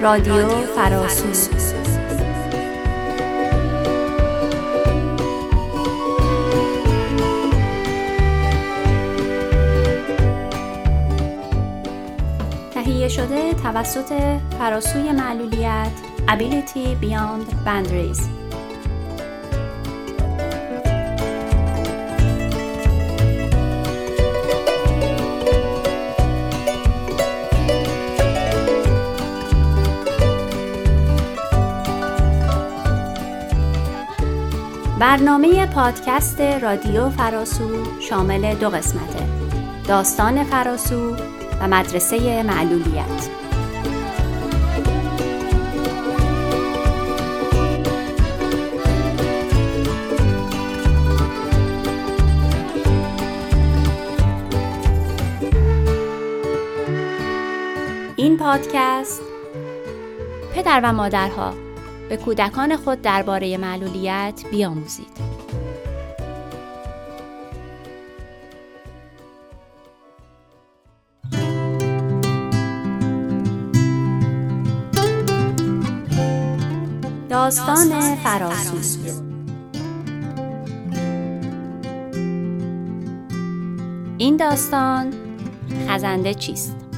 رادیو فراسو تهیه شده توسط فراسوی معلولیت Ability Beyond Boundaries برنامه پادکست رادیو فراسو شامل دو قسمته. داستان فراسو و مدرسه معلولیت. این پادکست پدر و مادرها به کودکان خود درباره معلولیت بیاموزید. داستان فراسو این داستان خزنده چیست؟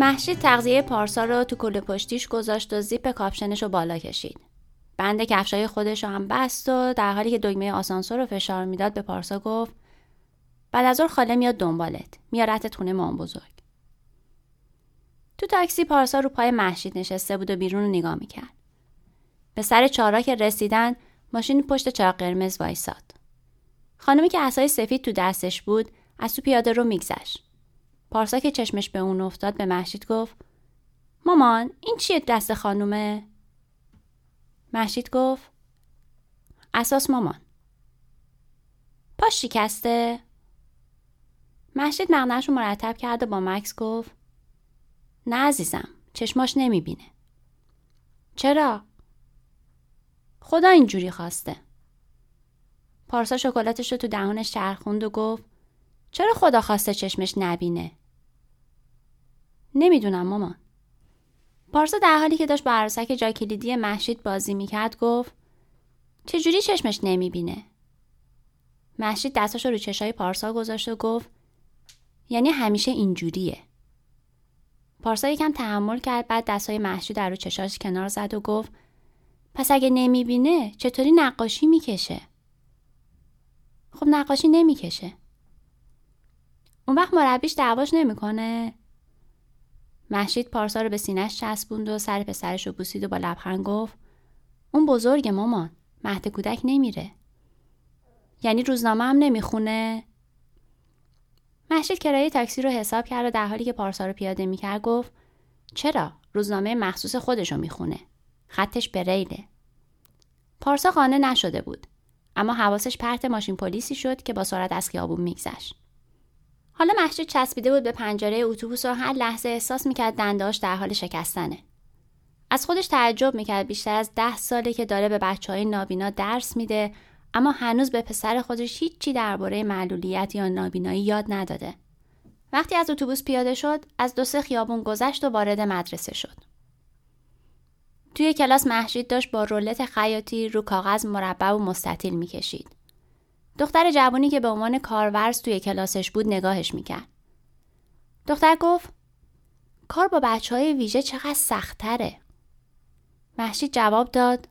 محشید تغذیه پارسا رو تو کل پشتیش گذاشت و زیپ کاپشنش رو بالا کشید. بند کفشای خودش رو هم بست و در حالی که دگمه آسانسور رو فشار می‌داد به پارسا گفت بعد از خاله میاد دنبالت. میارتت خونه مام بزرگ. تو تاکسی پارسا رو پای محشید نشسته بود و بیرون رو نگاه می‌کرد. به سر چارا که رسیدن ماشین پشت چراغ قرمز وایساد. خانمی که اسای سفید تو دستش بود از تو پیاده رو میگذشت. پارسا که چشمش به اون افتاد به محشید گفت مامان این چیه دست خانومه؟ محشید گفت اساس مامان پاش شکسته؟ محشید مغنش رو مرتب کرد و با مکس گفت نه عزیزم چشماش نمی‌بینه چرا؟ خدا اینجوری خواسته پارسا شکلاتش رو تو دهانش چرخوند و گفت چرا خدا خواسته چشمش نبینه؟ نمی‌دونم مامان. پارسا در حالی که داشت با عروسک جای کلیدی محشید بازی می‌کرد گفت چجوری چشمش نمی‌بینه؟ محشید دستش رو چشای پارسا گذاشت و گفت یعنی همیشه اینجوریه. پارسا یکم تحمل کرد بعد دستای محشید در رو چشاش کنار زد و گفت پس اگه نمی‌بینه چطوری نقاشی می‌کشه؟ خب نقاشی نمی‌کشه. اون وقت مربیش دعواش نمی‌کنه محشید پارسا رو به سینش چسبوند و سر پسرش رو بوسید و با لبخند گفت اون بزرگ مامان مهد کودک نمیره. یعنی روزنامه هم نمی‌خونه؟ محشید کرایه تاکسی رو حساب کرد و در حالی که پارسا رو پیاده می‌کرد گفت چرا؟ روزنامه مخصوص خودش رو می‌خونه. خطش به ریله. پارسا خانه نشده بود اما حواسش پرت ماشین پلیسی شد که با سرعت از خیابون میگذشت. حالا محشید چسبیده بود به پنجره اتوبوس و هر لحظه احساس می‌کرد دنداش در حال شکستنه. از خودش تعجب می‌کرد بیشتر از ده ساله که داره به بچه های نابینا درس میده اما هنوز به پسر خودش هیچی درباره معلولیت یا نابینایی یاد نداده. وقتی از اتوبوس پیاده شد از دو سه خیابون گذشت و وارد مدرسه شد. توی کلاس محشید داشت با رولت خیاطی رو کاغذ مربع و مستطیل می‌کشید. دختر جوانی که به عنوان کارورز توی کلاسش بود نگاهش می‌کرد. دختر گفت کار با بچه های ویژه چقدر سختره. محشید جواب داد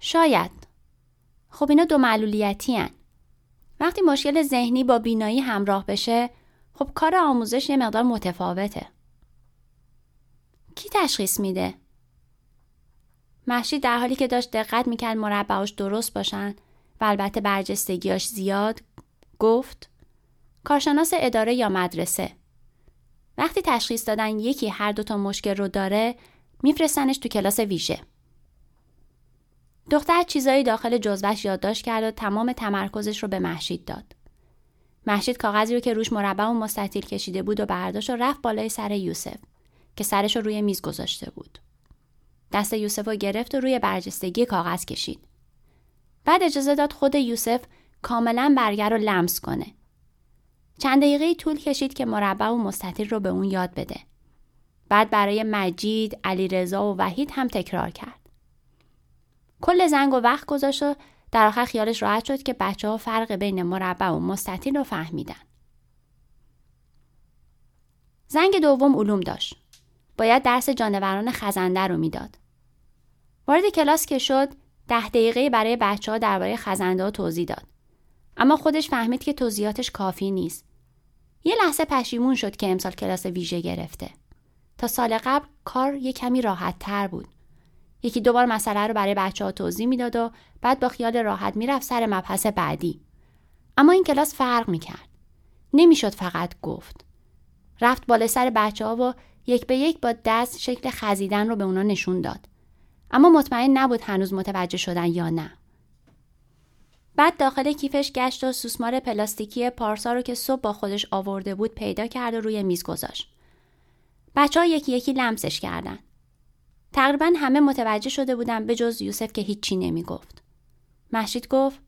شاید. خب اینا دو معلولیتی هن. وقتی مشکل ذهنی با بینایی همراه بشه خب کار آموزش یه مقدار متفاوته. کی تشخیص میده؟ محشید در حالی که داشت دقت می‌کرد مربعاش درست باشن و البته برجستگیاش زیاد گفت کارشناس اداره یا مدرسه؟ وقتی تشخیص دادن یکی هر دوتا مشکل رو داره میفرستنش تو کلاس ویژه. دختر چیزایی داخل جزوش یادداشت کرد و تمام تمرکزش رو به محشید داد. محشید کاغذی رو که روش مربع و مستطیل کشیده بود و برداشت و رفت بالای سر یوسف که سرش رو روی میز گذاشته بود. دست یوسف رو گرفت و روی برجستگی کاغذ کشید. بعد اجازه داد خود یوسف کاملا برگر رو لمس کنه. چند دقیقه طول کشید که مربع و مستطیل رو به اون یاد بده. بعد برای مجید، علیرضا و وحید هم تکرار کرد. کل زنگ و وقت گذاشت و در آخر خیالش راحت شد که بچه ها فرق بین مربع و مستطیل رو فهمیدن. زنگ دوم علوم داشت. باید درس جانوران خزنده رو می‌داد. وارد کلاس که شد ده دقیقه برای بچه ها درباره خزنده ها توضیح داد. اما خودش فهمید که توضیحاتش کافی نیست. یه لحظه پشیمون شد که امسال کلاس ویژه گرفته. تا سال قبل کار یه کمی راحت تر بود. یکی دوبار مسئله رو برای بچه ها توضیح می‌داد و بعد با خیال راحت می‌رفت سر مبحث بعدی. اما این کلاس فرق می‌کرد. نمی‌شد فقط گفت. رفت بالا سر بچه ها و یک به یک با دست شکل خزیدن رو به اونا نشون داد. اما مطمئن نبود هنوز متوجه شدن یا نه. بعد داخل کیفش گشت و سوسمار پلاستیکی پارسا رو که صبح با خودش آورده بود پیدا کرد و روی میز گذاشت. بچه ها یکی یکی لمسش کردن. تقریبا همه متوجه شده بودن به جز یوسف که هیچی نمی گفت. محشید گفت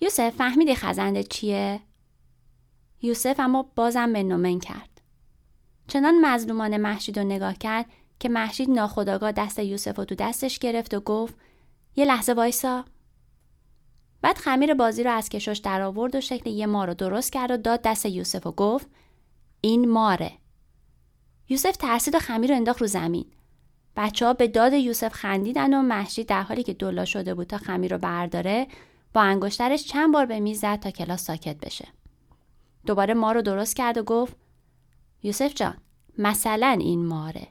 یوسف فهمیدی خزنده چیه؟ یوسف اما بازم منومن کرد. چنان مظلومان محشید رو نگاه کرد که محشید ناخداگاه دست یوسف رو تو دستش گرفت و گفت یه لحظه وایسا. بعد خمیر بازی رو از کشش در آورد و شکل یه مار رو درست کرد و داد دست یوسف و گفت این ماره. یوسف ترسید و خمیر رو انداخت رو زمین. بچه ها به داد یوسف خندیدن و محشید در حالی که دلا شده بود تا خمیر رو برداره با انگشترش چند بار به میز زد تا کلاس ساکت بشه. دوباره ما رو درست کرد و گفت یوسف جان مثلا این ماره.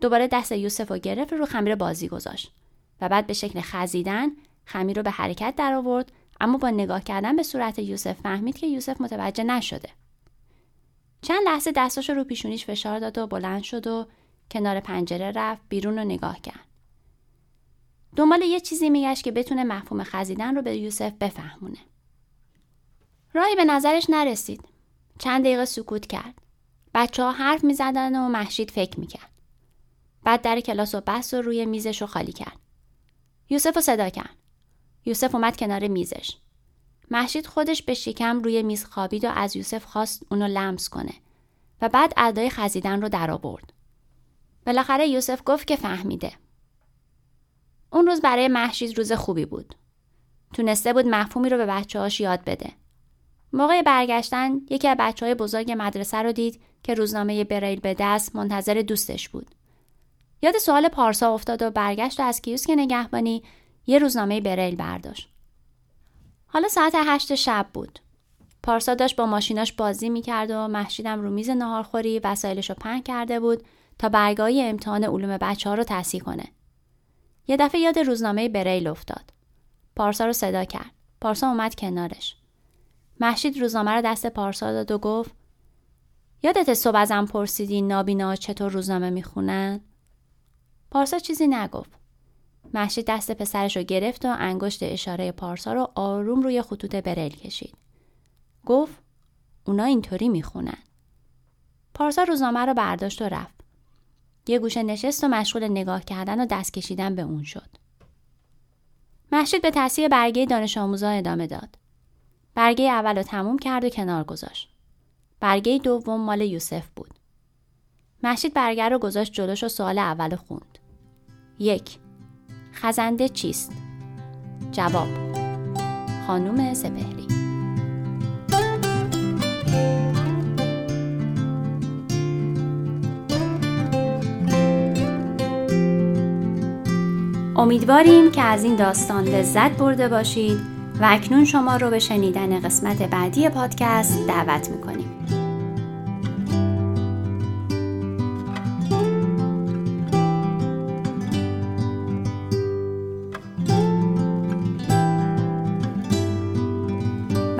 دوباره دست یوسف رو گرفت رو خمیر بازی گذاشت. و بعد به شکل خزیدن خمیر رو به حرکت در آورد اما با نگاه کردن به صورت یوسف فهمید که یوسف متوجه نشده. چند لحظه دستاش رو پیشونیش فشار داد و بلند شد و کنار پنجره رفت بیرون رو نگاه کرد. دنبال یه چیزی میگشت که بتونه مفهوم خزیدن رو به یوسف بفهمونه. راهی به نظرش نرسید. چند دقیقه سکوت کرد. بچه ها حرف می زدن و محشید فکر می کرد. بعد در کلاس و بحث و روی میزش رو خالی کرد. یوسف رو صدا کرد. یوسف اومد کنار میزش. محشید خودش به شکم روی میز خوابید و از یوسف خواست اونو لمس کنه و بعد ادای خزیدن رو در آورد. بالاخره یوسف گفت که فهمیده. اون روز برای محشید روز خوبی بود. تونسته بود مفهومی رو به بچه هاش یاد بده. موقع برگشتن یکی از بچه های بزرگ مدرسه رو دید که روزنامه بریل به دست منتظر دوستش بود. یاد سوال پارسا افتاد و برگشت و از کیوسک نگهبانی یه روزنامه بریل برداشت. حالا ساعت هشت شب بود. پارسا داشت با ماشیناش بازی می‌کرد و محشیدم رو میز نهارخوری وسایلش رو پهن کرده بود تا برگاهی امتحان علوم بچه ها رو تصحیح کنه. یه دفعه یاد روزنامه بریل افتاد. پارسا رو صدا کرد. پارسا اومد کنارش. محشید روزنامه رو دست پارسا داد و گفت یادت صبح ازم پرسیدی نابینا چطور روزنامه می‌خونن؟ پارسا چیزی نگفت. محشید دست پسرش رو گرفت و انگشت اشاره پارسا رو آروم روی خطوط برل کشید. گفت اونا اینطوری می‌خونن. پارسا روزنامه رو برداشت و رفت. یه گوشه نشست و مشغول نگاه کردن و دست کشیدن به اون شد. محشید به تصحیح برگه دانش آموزا ادامه داد. برگه اول رو تموم کرد و کنار گذاشت. برگه دوم مال یوسف بود. محشید برگه رو گذاشت جلوش و سوال اول خوند. یک خزنده چیست؟ جواب خانوم سپهری امیدواریم که از این داستان لذت برده باشید و اکنون شما رو به شنیدن قسمت بعدی پادکست دعوت می‌کنیم.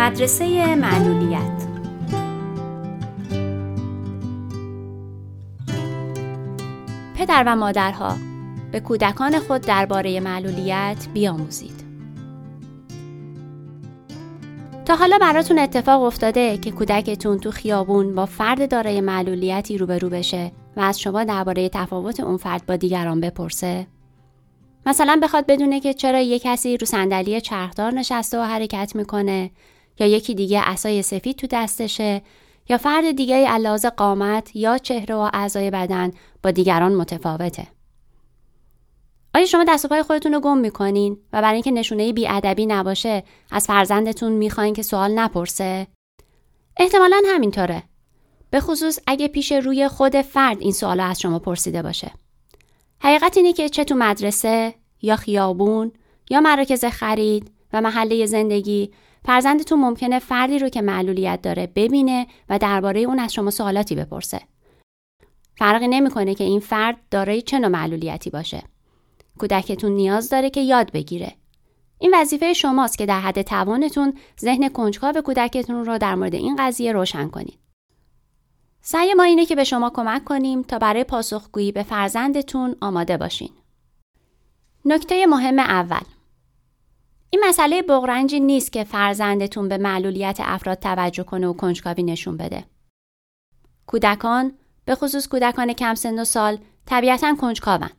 مدرسه معلولیت پدر و مادرها به کودکان خود درباره معلولیت بیاموزید. تا حالا براتون اتفاق افتاده که کودکتون تو خیابون با فرد دارای معلولیتی روبرو بشه و از شما درباره تفاوت اون فرد با دیگران بپرسه؟ مثلا بخواد بدونه که چرا یه کسی رو صندلی چرخدار نشسته و حرکت می‌کنه یا یکی دیگه اسای سفید تو دستشه یا فرد دیگه علاوه قامت یا چهره و اعضای بدن با دیگران متفاوته. آیا شما دست و پای خودتون رو گم می‌کنین و برای اینکه نشونه بیادبی نباشه از فرزندتون می‌خواین که سوال نپرسه؟ احتمالا همینطوره. به خصوص اگه پیش روی خود فرد این سوال از شما پرسیده باشه. حقیقت اینه که چه تو مدرسه یا خیابون یا مراکز خرید و محله زندگی فرزندتون ممکنه فردی رو که معلولیت داره ببینه و درباره اون از شما سوالاتی بپرسه. فرقی نمی‌کنه که این فرد دارای چه نوع معلولیتی باشه. کودکتون نیاز داره که یاد بگیره. این وظیفه شماست که در حد توانتون ذهن کنجکاو کودکتون رو در مورد این قضیه روشن کنید. سعی ما اینه که به شما کمک کنیم تا برای پاسخگویی به فرزندتون آماده باشین. نکته مهم اول این مسئله بغرنجی نیست که فرزندتون به معلولیت افراد توجه کنه و کنجکاوی نشون بده. کودکان به خصوص کودکان کم سن و سال طبیعتا کنجکاون.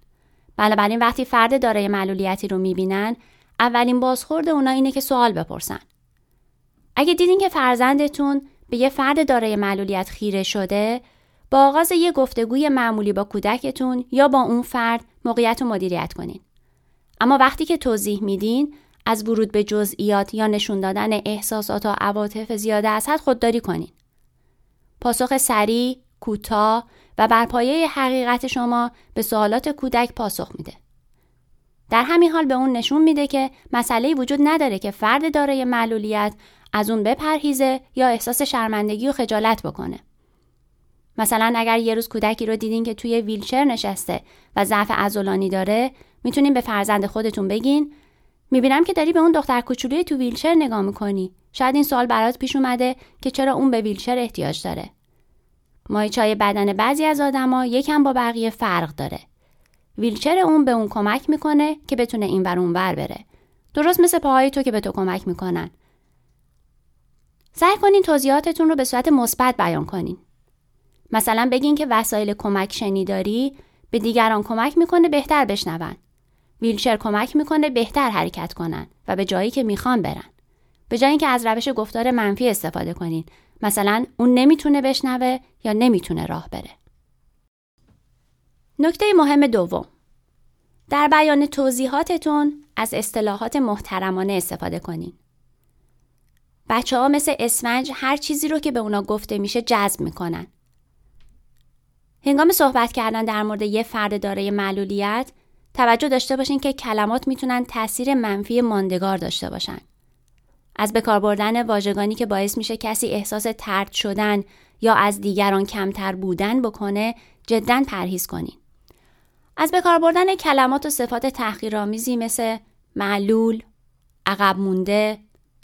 بنابراین وقتی فرد دارای معلولیتی رو می‌بینن اولین بازخورد اونا اینه که سوال بپرسن. اگه دیدین که فرزندتون به یه فرد دارای معلولیت خیره شده با آغاز یه گفتگوی معمولی با کودکتون یا با اون فرد موقعیت رو مدیریت کنین. اما وقتی که توضیح میدین از ورود به جزئیات یا نشون دادن احساسات و عواطف زیاده از حد خودداری کنین. پاسخ سریع، کوتاه و بر پایه حقیقت شما به سوالات کودک پاسخ میده. در همین حال به اون نشون میده که مسئله وجود نداره که فرد دارای معلولیت از اون بپرهیزه یا احساس شرمندگی و خجالت بکنه. مثلا اگر یه روز کودکی رو دیدین که توی ویلچر نشسته و ضعف عضلانی داره می‌تونین به فرزند خودتون بگین می‌بینم که داری به اون دختر کوچولوی تو ویلچر نگاه می‌کنی. شاید این سوال برات پیش اومده که چرا اون به ویلچر احتیاج داره. مایچای بدن بعضی از آدما یکم با بقیه فرق داره. ویلچر اون به اون کمک می‌کنه که بتونه این ور اون ور بره. درست مثل پاهای تو که به تو کمک می‌کنن. سعی کنین توضیحاتتون رو به صورت مثبت بیان کنین. مثلا بگین که وسایل کمک شنیداری به دیگران کمک می‌کنه بهتر بشنون. ویلچر کمک می‌کنه بهتر حرکت کنن و به جایی که می‌خوان برن. به جای اینکه از روش گفتار منفی استفاده کنین. مثلا اون نمی‌تونه بشنوه یا نمی‌تونه راه بره. نکته مهم دوم در بیان توضیحاتتون از اصطلاحات محترمانه استفاده کنین. بچه ها مثل اسفنج هر چیزی رو که به اونا گفته میشه جذب می‌کنن. هنگام صحبت کردن در مورد یه فرد دارای معلولیت توجه داشته باشین که کلمات می‌تونن تاثیر منفی ماندگار داشته باشن. از بکار بردن واژگانی که باعث میشه کسی احساس ترد شدن یا از دیگران کمتر بودن بکنه جدا پرهیز کنین. از بکار بردن کلمات و صفات تحقیرآمیزی مثل معلول، عقب مونده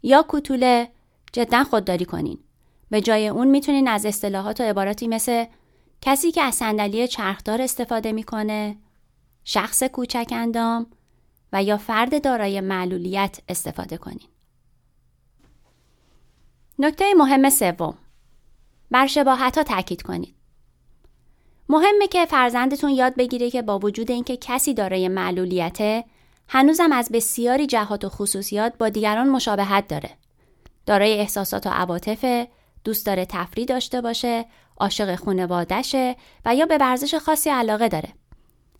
یا کوتوله جدا خودداری کنین. به جای اون می‌تونین از اصطلاحات و عباراتی مثل کسی که از صندلی چرخدار استفاده می‌کنه شخص کوچک اندام و یا فرد دارای معلولیت استفاده کنید. نکته مهم سوم بر شباهت ها تاکید کنید. مهمه که فرزندتون یاد بگیره که با وجود اینکه کسی دارای معلولیته هنوزم از بسیاری جهات و خصوصیات با دیگران مشابهت داره. دارای احساسات و عواطف، دوست داره تفریح داشته باشه، عاشق خانوادهشه و یا به ورزش خاصی علاقه داره.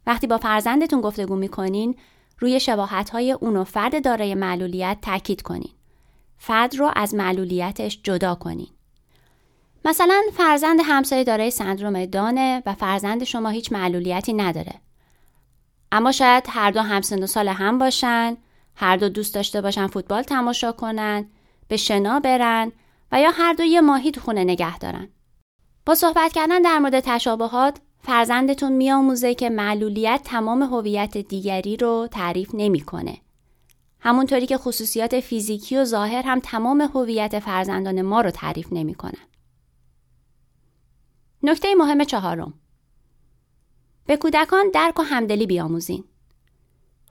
وقتی با فرزندتون گفتگو می‌کنین روی شباهت های اون و فرد دارای معلولیت تاکید کنین. فرد رو از معلولیتش جدا کنین. مثلا فرزند همسایه دارای سندروم دانه و فرزند شما هیچ معلولیتی نداره. اما شاید هر دو همسن و سال هم باشن، هر دو دوست داشته باشن فوتبال تماشا کنن، به شنا برن و یا هر دو یه ماهی تو خونه نگه دارن. با صحبت کردن در مورد تشابهات فرزندتون میآموزه که معلولیت تمام هویت دیگری رو تعریف نمی‌کنه. همونطوری که خصوصیات فیزیکی و ظاهر هم تمام هویت فرزندان ما رو تعریف نمی‌کنن. نکته مهم چهارم به کودکان درک و همدلی بیاموزین.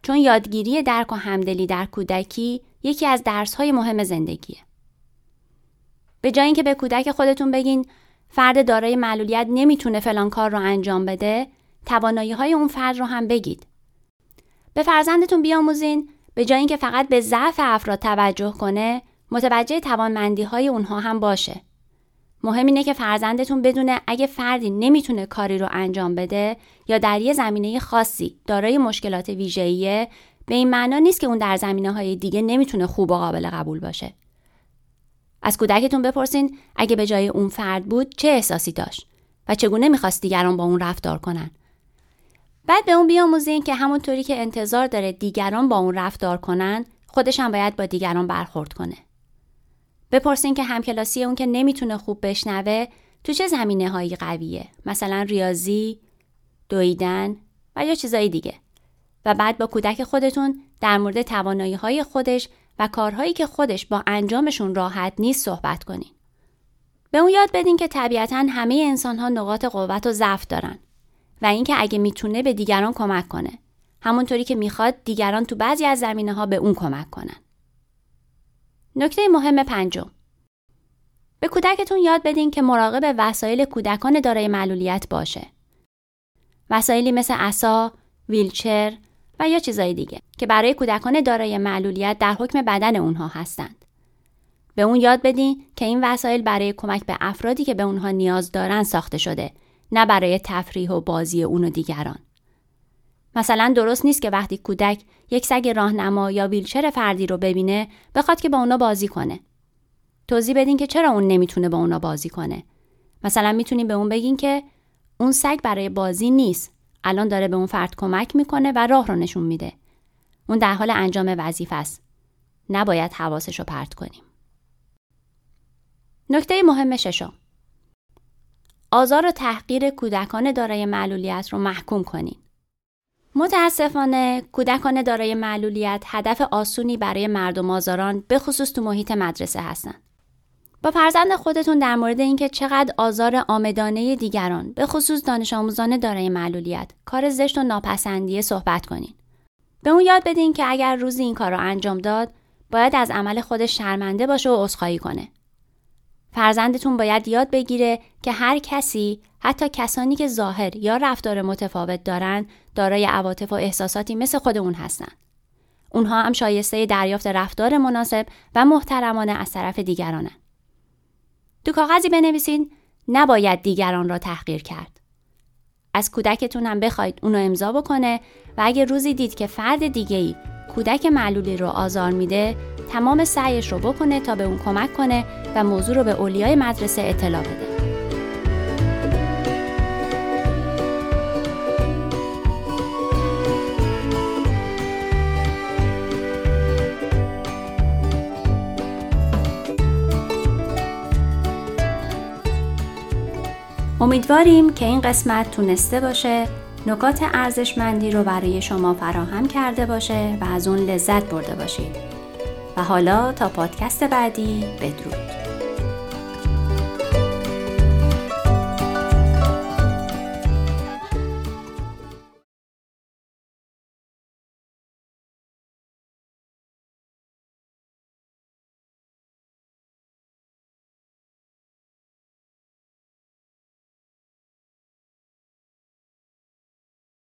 چون یادگیری درک و همدلی در کودکی یکی از درسهای مهم زندگیه. به جای اینکه به کودک خودتون بگین فرد دارای معلولیت نمی‌تونه فلان کار رو انجام بده توانایی های اون فرد رو هم بگید به فرزندتون بیاموزین به جای اینکه فقط به ضعف افراد توجه کنه متوجه توانمندی های اونها هم باشه مهم اینه که فرزندتون بدونه اگه فردی نمی‌تونه کاری رو انجام بده یا در یه زمینه خاصی دارای مشکلات ویژه‌ایه به این معنا نیست که اون در زمینه های دیگه نمی‌تونه خوب و قابل قبول باشه. از کودکتون بپرسین اگه به جای اون فرد بود چه احساسی داشت و چگونه می‌خواست دیگران با اون رفتار کنن. بعد به اون بیاموزین که همونطوری که انتظار داره دیگران با اون رفتار کنن خودش هم باید با دیگران برخورد کنه. بپرسین که همکلاسی اون که نمی‌تونه خوب بشنوه تو چه زمینه هایی قویه مثلا ریاضی، دویدن و یا چیزایی دیگه. و بعد با کودک خودتون در مورد توانایی های خودش و کارهایی که خودش با انجامشون راحت نیست صحبت کنین. به اون یاد بدین که طبیعتا همه انسان ها نقاط قوت و ضعف دارن و اینکه اگه می‌تونه به دیگران کمک کنه. همونطوری که می‌خواد دیگران تو بعضی از زمینه ها به اون کمک کنن. نکته مهم پنجم به کودکتون یاد بدین که مراقب وسایل کودکان دارای معلولیت باشه. وسایلی مثل عصا، ویلچر و یا چیزای دیگه که برای کودکان دارای معلولیت در حکم بدن اونها هستند. به اون یاد بدین که این وسایل برای کمک به افرادی که به اونها نیاز دارن ساخته شده نه برای تفریح و بازی اون و دیگران. مثلا درست نیست که وقتی کودک یک سگ راهنما یا ویلچر فردی رو ببینه بخواد که با اونا بازی کنه. توضیح بدین که چرا اون نمی‌تونه با اونا بازی کنه. مثلا می‌تونین به اون بگین که اون سگ برای بازی نیست. الان داره به اون فرد کمک می‌کنه و راه رو نشون میده. اون در حال انجام وظیفه است. نباید حواسش رو پرت کنیم. نکته مهم ششم آزار و تحقیر کودکان دارای معلولیت رو محکوم کنین. متاسفانه کودکان دارای معلولیت هدف آسونی برای مردم آزاران به خصوص تو محیط مدرسه هستند. با فرزند خودتون در مورد اینکه چقدر آزار آمدانه دیگران به خصوص دانش آموزان دارای معلولیت کار زشت و ناپسندیه صحبت کنین. به اون یاد بدین که اگر روزی این کار رو انجام داد باید از عمل خودش شرمنده باشه و عذرخواهی کنه. فرزندتون باید یاد بگیره که هر کسی حتی کسانی که ظاهر یا رفتار متفاوت دارن دارای عواطف و احساساتی مثل خود اون هستن. اونها هم شایسته دریافت رفتار مناسب و محترمانه از طرف دیگرانن. تو کاغذی بنویسین نباید دیگران را تحقیر کرد. از کودکتون هم بخواید اونو امضا بکنه و اگه روزی دید که فرد دیگه ای کودک معلولی رو آزار میده تمام سعیش رو بکنه تا به اون کمک کنه و موضوع رو به اولیای مدرسه اطلاع بده. امیدواریم که این قسمت تونسته باشه نکات ارزشمندی رو برای شما فراهم کرده باشه و از اون لذت برده باشید. و حالا تا پادکست بعدی بدرود.